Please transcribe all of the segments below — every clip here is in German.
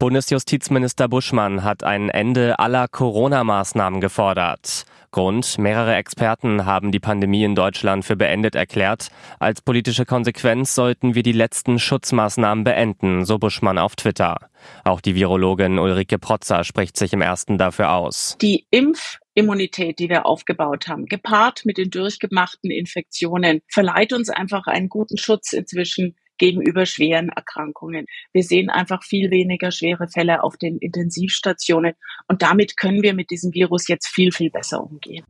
Bundesjustizminister Buschmann hat ein Ende aller Corona-Maßnahmen gefordert. Grund, mehrere Experten haben die Pandemie in Deutschland für beendet erklärt. Als politische Konsequenz sollten wir die letzten Schutzmaßnahmen beenden, so Buschmann auf Twitter. Auch die Virologin Ulrike Protzer spricht sich im ersten dafür aus. Die Impfimmunität, die wir aufgebaut haben, gepaart mit den durchgemachten Infektionen, verleiht uns einfach einen guten Schutz inzwischen gegenüber schweren Erkrankungen. Wir sehen einfach viel weniger schwere Fälle auf den Intensivstationen und damit können wir mit diesem Virus jetzt viel, viel besser umgehen.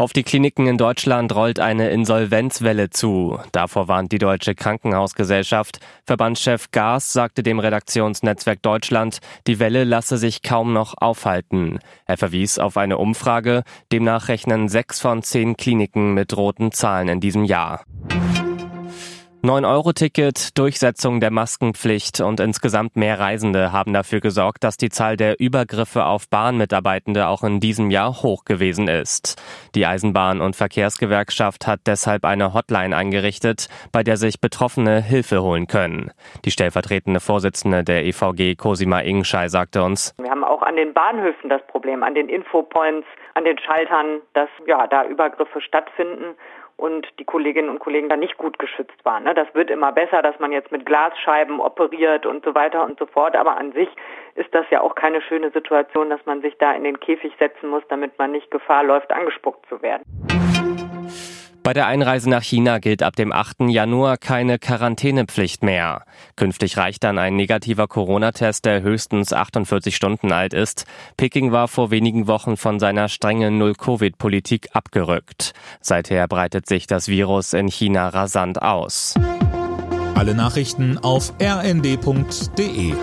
Auf die Kliniken in Deutschland rollt eine Insolvenzwelle zu. Davor warnt die Deutsche Krankenhausgesellschaft. Verbandschef Gas sagte dem Redaktionsnetzwerk Deutschland, die Welle lasse sich kaum noch aufhalten. Er verwies auf eine Umfrage. Demnach rechnen sechs von zehn Kliniken mit roten Zahlen in diesem Jahr. 9-Euro-Ticket, Durchsetzung der Maskenpflicht und insgesamt mehr Reisende haben dafür gesorgt, dass die Zahl der Übergriffe auf Bahnmitarbeitende auch in diesem Jahr hoch gewesen ist. Die Eisenbahn- und Verkehrsgewerkschaft hat deshalb eine Hotline eingerichtet, bei der sich Betroffene Hilfe holen können. Die stellvertretende Vorsitzende der EVG, Cosima Ingschei, sagte uns, Wir haben auch an den Bahnhöfen das Problem, an den Infopoints, an den Schaltern, dass ja da Übergriffe stattfinden und die Kolleginnen und Kollegen da nicht gut geschützt waren. Ne? Das wird immer besser, dass man jetzt mit Glasscheiben operiert und so weiter und so fort. Aber an sich ist das ja auch keine schöne Situation, dass man sich da in den Käfig setzen muss, damit man nicht Gefahr läuft, angespuckt zu werden. Bei der Einreise nach China gilt ab dem 8. Januar keine Quarantänepflicht mehr. Künftig reicht dann ein negativer Corona-Test, der höchstens 48 Stunden alt ist. Peking war vor wenigen Wochen von seiner strengen Null-Covid-Politik abgerückt. Seither breitet sich das Virus in China rasant aus. Alle Nachrichten auf rnd.de